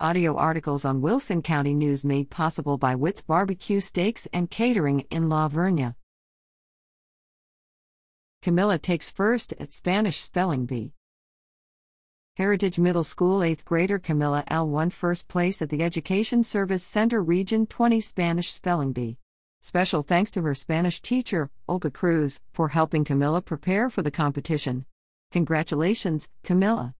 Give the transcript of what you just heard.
Audio articles on Wilson County News made possible by Witt's Barbecue Steaks and Catering in La Vernia. Camilla takes first at Spanish Spelling Bee. Heritage Middle School 8th grader Camilla L. won first place at the Education Service Center Region 20 Spanish Spelling Bee. Special thanks to her Spanish teacher, Olga Cruz, for helping Camilla prepare for the competition. Congratulations, Camilla.